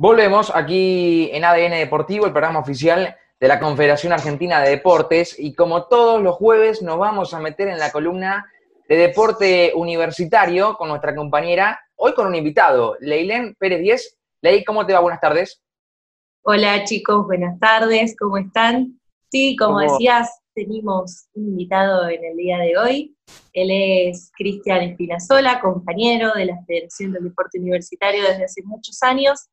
Volvemos aquí en ADN Deportivo, el programa oficial de la Confederación Argentina de Deportes, y como todos los jueves nos vamos a meter en la columna de deporte universitario con nuestra compañera, hoy con un invitado, Leilén Pérez Díez. Ley, ¿cómo te va? Buenas tardes. Hola chicos, buenas tardes, ¿cómo están? Sí, como decías, tenemos un invitado en el día de hoy. Él es Cristian Espinazola, compañero de la Federación del Deporte Universitario desde hace muchos años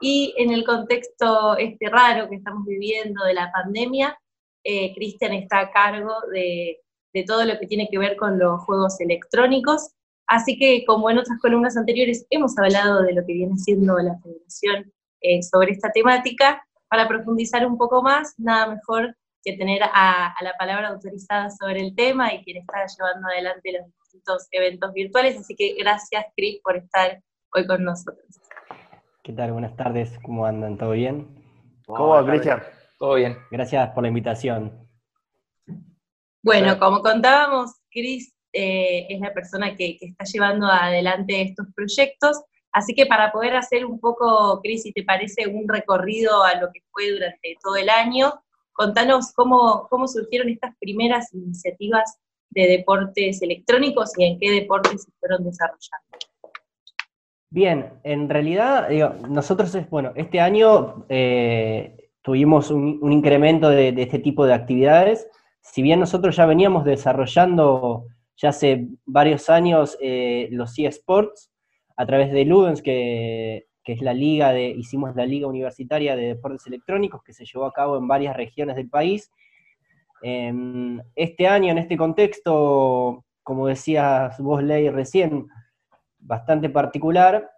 y en el contexto este raro que estamos viviendo de la pandemia, eh, Cristian está a cargo de, todo lo que tiene que ver con los juegos electrónicos. Así que, como en otras columnas anteriores, hemos hablado de lo que viene siendo la federación eh, sobre esta temática. Para profundizar un poco más, nada mejor que tener a, a, la palabra autorizada sobre el tema y quien está llevando adelante los distintos eventos virtuales. Así que gracias, Cris, por estar hoy con nosotros. ¿Qué tal? Buenas tardes, ¿cómo andan? ¿Todo bien? ¿Cómo va, Cristian? Todo bien. Gracias por la invitación. Bueno, como contábamos, Cris eh, es la persona que, está llevando adelante estos proyectos, así que para poder hacer un poco, Cris, si te parece, un recorrido a lo que fue durante todo el año, contanos cómo, cómo surgieron estas primeras iniciativas de deportes electrónicos y en qué deportes se fueron desarrollando. Bien, en realidad, nosotros, bueno, este año eh, tuvimos un, incremento de, este tipo de actividades. Si bien nosotros ya veníamos desarrollando ya hace varios años eh, los eSports a través de Ludens, que, es la liga de, hicimos la liga universitaria de deportes electrónicos que se llevó a cabo en varias regiones del país. Em, este año, en este contexto, como decías vos, Ley, recién, bastante particular,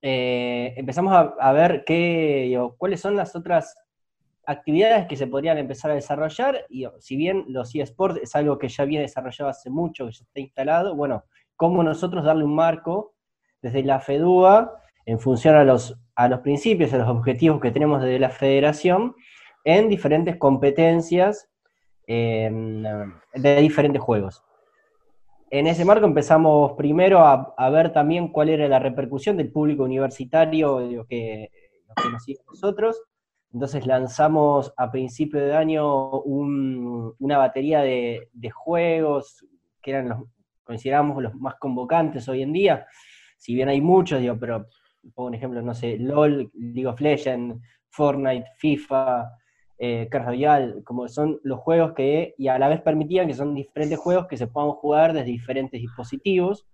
eh, empezamos a, ver qué, cuáles son las otras actividades que se podrían empezar a desarrollar, y si bien los eSports es algo que ya viene desarrollado hace mucho, que ya está instalado, bueno, cómo nosotros darle un marco desde la FEDUA en función a los, a los principios, a los objetivos que tenemos desde la federación, en diferentes competencias de diferentes juegos en ese marco empezamos primero a, ver también cuál era la repercusión del público universitario de que, que nos nosotros. Entonces lanzamos a principio de año una batería de, juegos que eran los, consideramos los más convocantes hoy en día. Si bien hay muchos, digo, pero un ejemplo, no sé, LOL, League of Legends, Fortnite, FIFA, eh, como son los juegos que, y a la vez permitían que son diferentes juegos que se puedan jugar desde diferentes dispositivos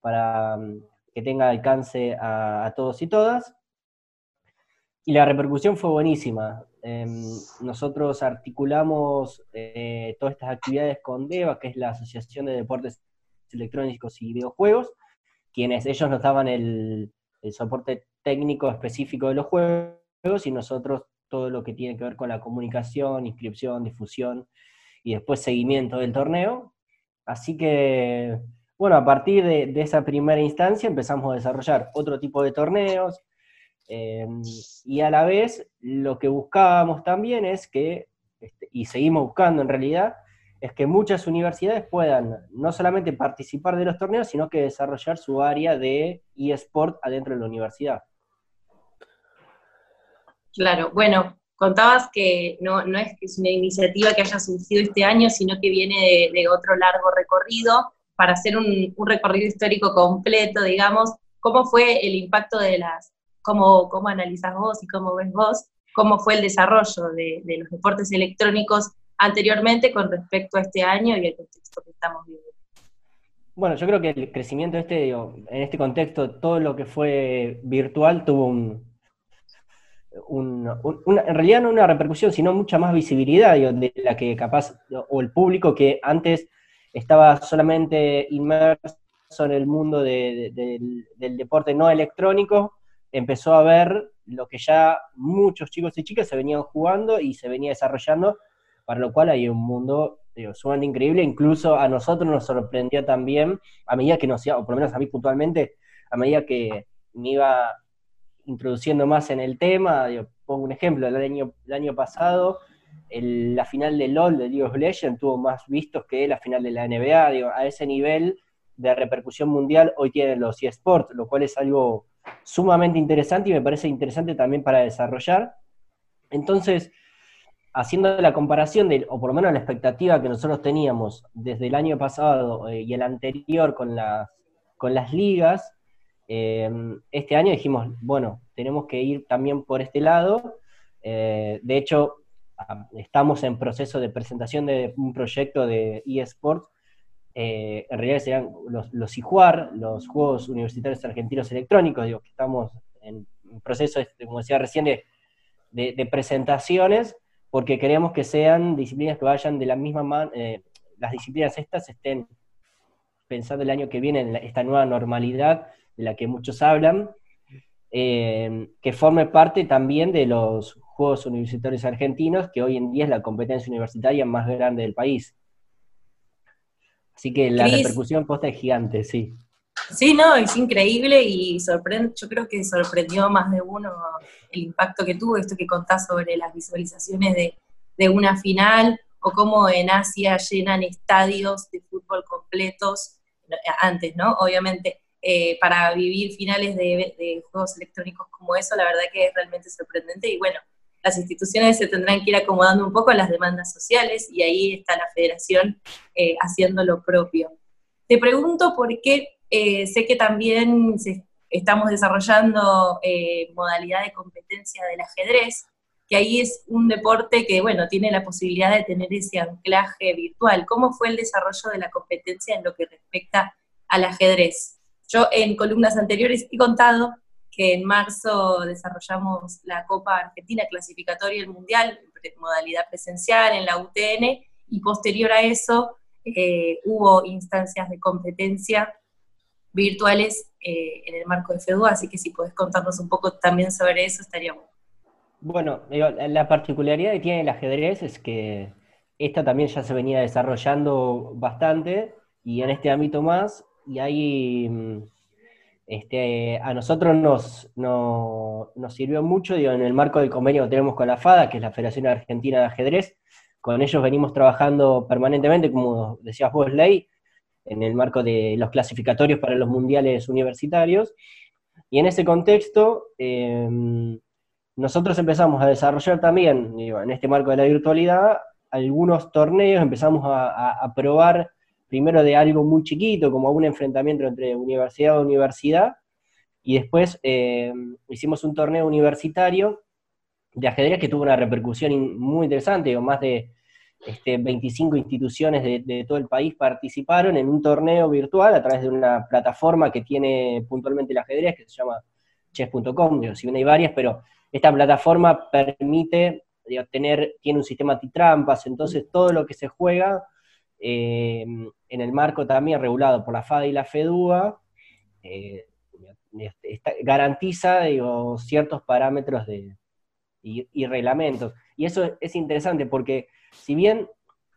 para mm, que tenga alcance a, todos y todas. Y la repercusión fue buenísima. Em, nosotros articulamos eh, todas estas actividades con DEVA, que es la Asociación de Deportes Electrónicos y Videojuegos, quienes ellos nos daban el soporte técnico específico de los juegos y nosotros todo lo que tiene que ver con la comunicación, inscripción, difusión y después seguimiento del torneo. Así que, bueno, a partir de, esa primera instancia empezamos a desarrollar otro tipo de torneos em, y a la vez lo que buscábamos también es que, este, y seguimos buscando en realidad, es que muchas universidades puedan no solamente participar de los torneos, sino que desarrollar su área de eSport adentro de la universidad. Claro, bueno, contabas que no, no es que es una iniciativa que haya surgido este año, sino que viene de, otro largo recorrido, para hacer un, recorrido histórico completo, digamos, ¿cómo fue el impacto de las, cómo, cómo analizas vos y cómo ves vos, cómo fue el desarrollo de, los deportes electrónicos anteriormente con respecto a este año y el contexto que estamos viviendo? Bueno, yo creo que el crecimiento este, en este contexto, todo lo que fue virtual tuvo un, en realidad no una repercusión, sino mucha más visibilidad de la que capaz, o el público que antes estaba solamente inmerso en el mundo del, deporte no electrónico, empezó a ver lo que ya muchos chicos y chicas se venían jugando y se venía desarrollando, para lo cual hay un mundo sumamente increíble, incluso a nosotros nos sorprendió también, a medida que nos, o por lo menos a mí puntualmente, a medida que me iba introduciendo más en el tema, pongo un ejemplo, el año, el año pasado la final de LOL de League of Legends tuvo más vistos que la final de la NBA, a ese nivel de repercusión mundial hoy tienen los eSports, lo cual es algo sumamente interesante y me parece interesante también para desarrollar. Entonces, haciendo la comparación, de, o por lo menos la expectativa que nosotros teníamos desde el año pasado eh, y el anterior con las, con las ligas, eh, este año dijimos, bueno, tenemos que ir también por este lado. Eh, de hecho, estamos en proceso de presentación de un proyecto de eSports. en realidad serían los, IJUAR, los Juegos Universitarios Argentinos Electrónicos, digo, estamos en proceso, como decía recién, de, presentaciones porque queremos que sean disciplinas que vayan de la misma manera, eh, las disciplinas estas estén pensando el año que viene en esta nueva normalidad de la que muchos hablan, eh, que forme parte también de los Juegos Universitarios Argentinos, que hoy en día es la competencia universitaria más grande del país. Así que la repercusión posta es gigante, sí. Sí, no, es increíble y sorprende, yo creo que sorprendió más de uno el impacto que tuvo, esto que contás sobre las visualizaciones de, una final, o cómo en Asia llenan estadios de fútbol completos, antes, ¿no? Obviamente, eh, para vivir finales de, juegos electrónicos como eso, la verdad que es realmente sorprendente y bueno, las instituciones se tendrán que ir acomodando un poco a las demandas sociales y ahí está la federación eh, haciendo lo propio. Te pregunto por qué eh, sé que también estamos desarrollando modalidad de competencia del ajedrez, que ahí es un deporte que, bueno, tiene la posibilidad de tener ese anclaje virtual. ¿Cómo fue el desarrollo de la competencia en lo que respecta al ajedrez? Yo en columnas anteriores he contado que en marzo desarrollamos la Copa Argentina clasificatoria del Mundial, modalidad presencial en la UTN, y posterior a eso eh, hubo instancias de competencia virtuales eh, en el marco de FEDUA, así que si podés contarnos un poco también sobre eso, estaría bueno. Bueno, la particularidad que tiene el ajedrez es que esta también ya se venía desarrollando bastante y en este ámbito más, y ahí mm, este, a nosotros nos, nos sirvió mucho en el marco del convenio que tenemos con la FADA, que es la Federación Argentina de Ajedrez, con ellos venimos trabajando permanentemente, como decías vos, Ley, en el marco de los clasificatorios para los mundiales universitarios. Y en ese contexto, em, nosotros empezamos a desarrollar también, en este marco de la virtualidad, algunos torneos, empezamos a, probar primero de algo muy chiquito, como un enfrentamiento entre universidad y universidad, y después em, hicimos un torneo universitario de ajedrez que tuvo una repercusión muy interesante, o más de 25 este, instituciones de, todo el país participaron en un torneo virtual a través de una plataforma que tiene puntualmente el ajedrez, que se llama chess.com, si bien hay varias, pero esta plataforma permite tener, tiene un sistema antitrampas, entonces todo lo que se juega eh, en el marco también regulado por la FADA y la FEDUA, eh, garantiza ciertos parámetros de, y, y, reglamentos. Y eso es interesante porque si bien,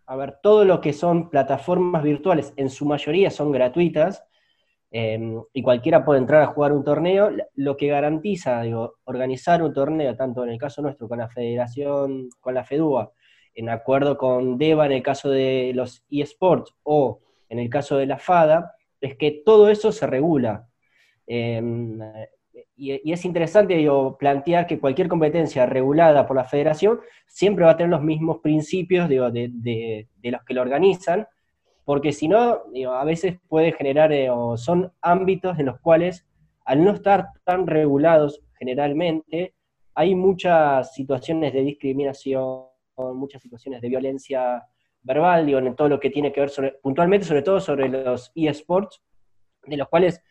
a ver, todo lo que son plataformas virtuales, en su mayoría son gratuitas, em, y cualquiera puede entrar a jugar un torneo, lo que garantiza, digo, organizar un torneo, tanto en el caso nuestro con la federación, con la FEDUA, en acuerdo con DEVA en el caso de los eSports, o en el caso de la FADA, es que todo eso se regula. Em, y, es interesante plantear que cualquier competencia regulada por la federación siempre va a tener los mismos principios de, los que lo organizan, porque si no, a veces puede generar, eh, o son ámbitos en los cuales, al no estar tan regulados generalmente, hay muchas situaciones de discriminación, muchas situaciones de violencia verbal, digo, en todo lo que tiene que ver puntualmente, sobre todo sobre los eSports, de los cuales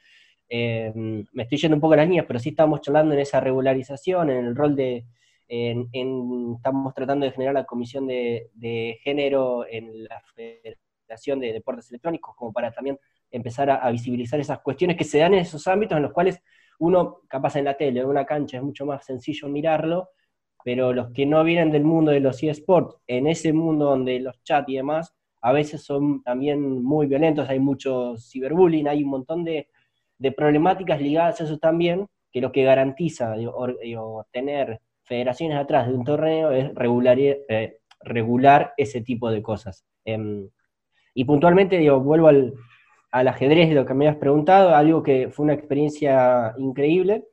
eh, me estoy yendo un poco a las líneas, pero sí estamos charlando en esa regularización, en el rol de, estamos tratando de generar la comisión de, género en la Federación de Deportes Electrónicos, como para también empezar a, visibilizar esas cuestiones que se dan en esos ámbitos en los cuales uno, capaz en la tele, en una cancha, es mucho más sencillo mirarlo, pero los que no vienen del mundo de los eSports, en ese mundo donde los chats y demás, a veces son también muy violentos, hay mucho ciberbullying, hay un montón de, de problemáticas ligadas a eso también, que lo que garantiza tener federaciones atrás de un torneo es regular, eh, regular ese tipo de cosas. Em, y puntualmente, digo, vuelvo al, al ajedrez, lo que me habías preguntado, algo que fue una experiencia increíble.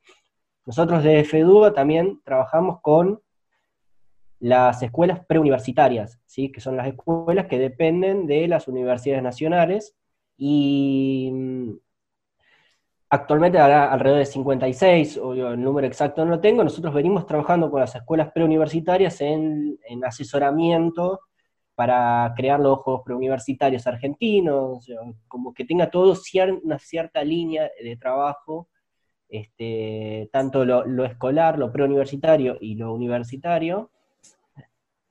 Nosotros de FEDUA también trabajamos con las escuelas preuniversitarias, ¿sí? que son las escuelas que dependen de las universidades nacionales y mm, actualmente alrededor de 56, o el número exacto no lo tengo, nosotros venimos trabajando con las escuelas preuniversitarias en, en asesoramiento para crear los juegos preuniversitarios argentinos, como que tenga todo una cierta línea de trabajo, este, tanto lo, escolar, lo preuniversitario y lo universitario,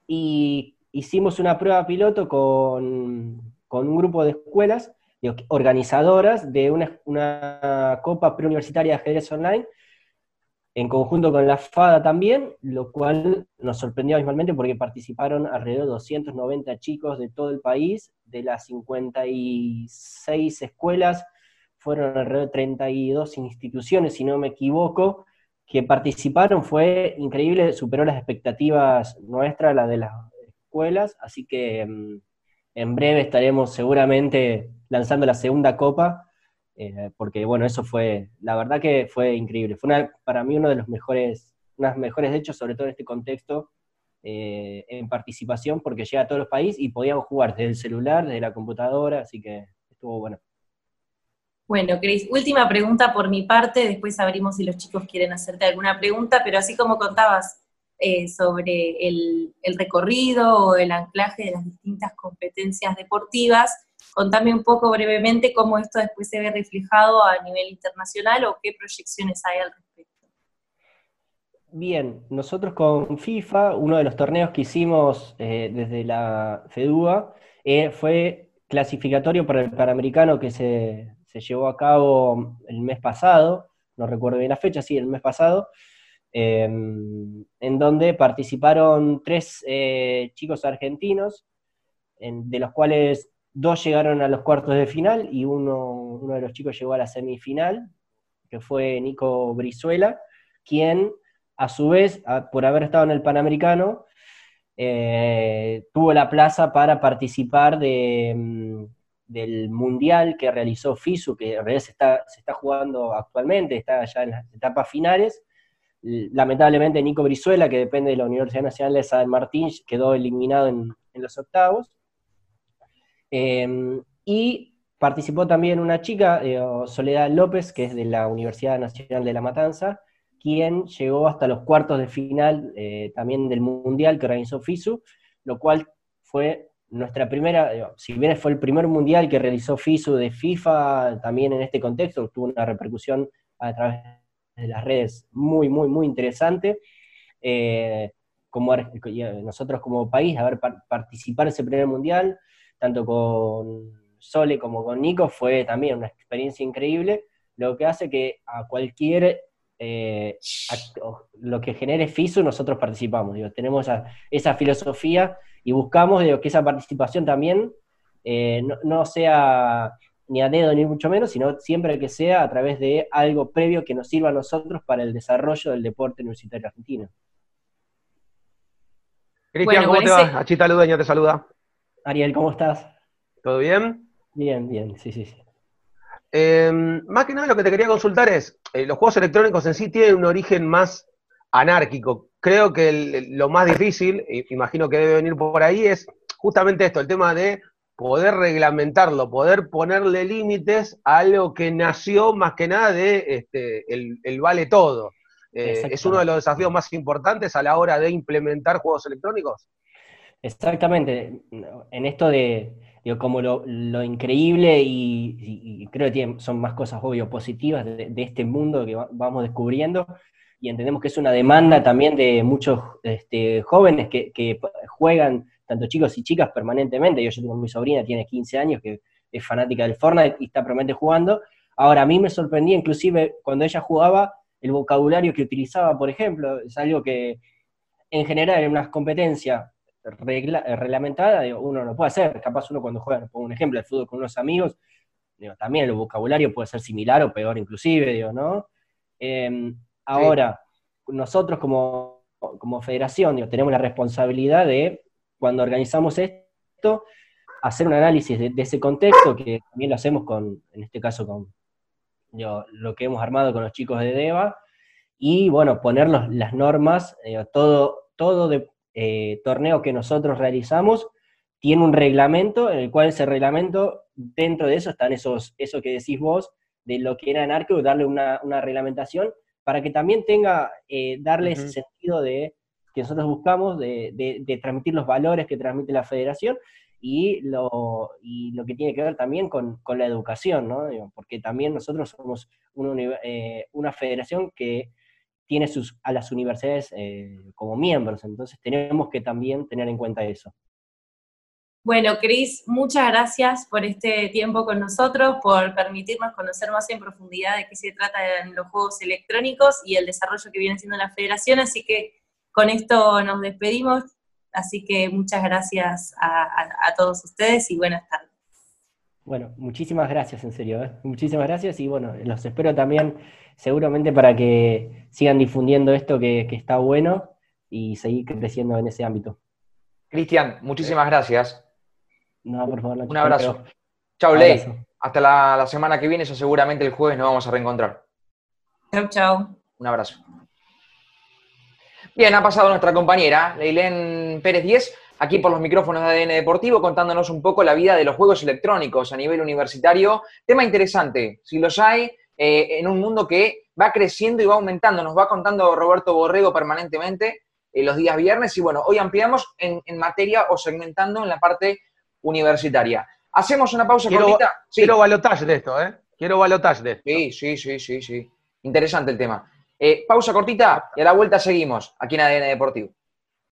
y hicimos una prueba piloto con, un grupo de escuelas organizadoras de una, copa preuniversitaria de ajedrez online, en conjunto con la FADA también, lo cual nos sorprendió abismalmente porque participaron alrededor de 290 chicos de todo el país, de las 56 escuelas, fueron alrededor de 32 instituciones, si no me equivoco, que participaron. Fue increíble, superó las expectativas nuestras, las de las escuelas, así que mm, en breve estaremos seguramente lanzando la segunda copa, eh, porque bueno, eso fue, la verdad que fue increíble, fue para mí uno de los mejores, unas mejores hechos, sobre todo en este contexto, eh, en participación, porque llega a todos los países y podíamos jugar desde el celular, desde la computadora, así que estuvo bueno. Bueno, Cris, última pregunta por mi parte, después abrimos si los chicos quieren hacerte alguna pregunta, pero así como contabas eh, sobre el, recorrido o el anclaje de las distintas competencias deportivas, contame un poco brevemente cómo esto después se ve reflejado a nivel internacional o qué proyecciones hay al respecto. Bien, nosotros con FIFA, uno de los torneos que hicimos eh, desde la FEDUA eh, fue clasificatorio para el Panamericano que se se llevó a cabo el mes pasado, no recuerdo bien la fecha, sí, el mes pasado, em, en donde participaron tres eh, chicos argentinos, de los cuales dos llegaron a los cuartos de final y uno, uno de los chicos llegó a la semifinal, que fue Nico Brizuela, quien a su vez, por haber estado en el Panamericano, eh, tuvo la plaza para participar de, em, del mundial que realizó FISU, que en realidad se está, se está jugando actualmente, está ya en las etapas finales. Lamentablemente Nico Brizuela, que depende de la Universidad Nacional de San Martín, quedó eliminado en, los octavos. Em, y participó también una chica, eh, Soledad López, que es de la Universidad Nacional de La Matanza, quien llegó hasta los cuartos de final eh, también del Mundial que organizó FISU, lo cual fue nuestra primera, si bien fue el primer mundial que realizó FISU de FIFA, también en este contexto tuvo una repercusión a través de las redes muy, muy, muy interesante. Eh, como nosotros como país, haber participado en ese primer mundial, tanto con Sole como con Nico, fue también una experiencia increíble, lo que hace que a cualquier eh, lo que genere FISU nosotros participamos, digo, tenemos esa filosofía y buscamos que esa participación también eh, no, sea ni a dedo ni mucho menos, sino siempre que sea a través de algo previo que nos sirva a nosotros para el desarrollo del deporte universitario argentino. Cristian, ¿cómo te va? Achita Ludeña te saluda. Ariel, ¿cómo estás? ¿Todo bien? Bien, bien, sí, sí, sí. Em, más que nada lo que te quería consultar es, eh, los juegos electrónicos en sí tienen un origen más anárquico, creo que lo más difícil, imagino que debe venir por ahí, es justamente esto, el tema de poder reglamentarlo, poder ponerle límites a algo que nació más que nada de este, el, vale todo. Eh, ¿Es uno de los desafíos más importantes a la hora de implementar juegos electrónicos? Exactamente. En esto de, como lo, increíble y, creo que son más cosas obvio positivas de, de este mundo que vamos descubriendo, y entendemos que es una demanda también de muchos este, jóvenes que, juegan, tanto chicos y chicas, permanentemente. Yo, yo tengo mi sobrina, tiene 15 años, que es fanática del Fortnite y está permanente jugando. Ahora, a mí me sorprendía inclusive cuando ella jugaba, el vocabulario que utilizaba, por ejemplo, es algo que en general en unas competencias regla, reglamentadas uno no puede hacer. Capaz uno cuando juega, pongo un ejemplo, el fútbol con unos amigos, también el vocabulario puede ser similar o peor inclusive, digo, ¿no? Em, Ahora, nosotros como, federación tenemos la responsabilidad de, cuando organizamos esto, hacer un análisis de, ese contexto, que también lo hacemos con, en este caso, con lo que hemos armado con los chicos de DEVA, y bueno, poner las normas, eh, todo, todo de, eh, torneo que nosotros realizamos tiene un reglamento, en el cual ese reglamento, dentro de eso están esos, eso que decís vos, de lo que era en arco, darle una, reglamentación, para que también tenga, eh, darle ese sentido de que nosotros buscamos, de, transmitir los valores que transmite la federación, y lo, y lo que tiene que ver también con, la educación, ¿no? porque también nosotros somos una, eh, una federación que tiene sus, a las universidades eh, como miembros, entonces tenemos que también tener en cuenta eso. Bueno, Cris, muchas gracias por este tiempo con nosotros, por permitirnos conocer más en profundidad de qué se trata en los juegos electrónicos y el desarrollo que viene haciendo la federación, así que con esto nos despedimos, así que muchas gracias a todos ustedes y buenas tardes. Bueno, muchísimas gracias, en serio. ¿eh? Muchísimas gracias y bueno, los espero también seguramente para que sigan difundiendo esto que, está bueno y seguir creciendo en ese ámbito. Cristian, muchísimas gracias. No, por favor. Un abrazo. Chao, Ley. Hasta la, semana que viene, eso seguramente el jueves nos vamos a reencontrar. Chao, chao. Un abrazo. Bien, ha pasado nuestra compañera, Leilén Pérez Díez aquí por los micrófonos de ADN Deportivo contándonos un poco la vida de los juegos electrónicos a nivel universitario. Tema interesante, si los hay, eh, en un mundo que va creciendo y va aumentando. Nos va contando Roberto Borrego permanentemente eh, los días viernes y bueno, hoy ampliamos en, materia o segmentando en la parte universitaria. Hacemos una pausa quiero, cortita. Quiero balotaje de esto, ¿eh? Quiero balotaje de esto. Sí, sí, sí, sí, sí. Interesante el tema. Eh, pausa cortita y a la vuelta seguimos aquí en ADN Deportivo.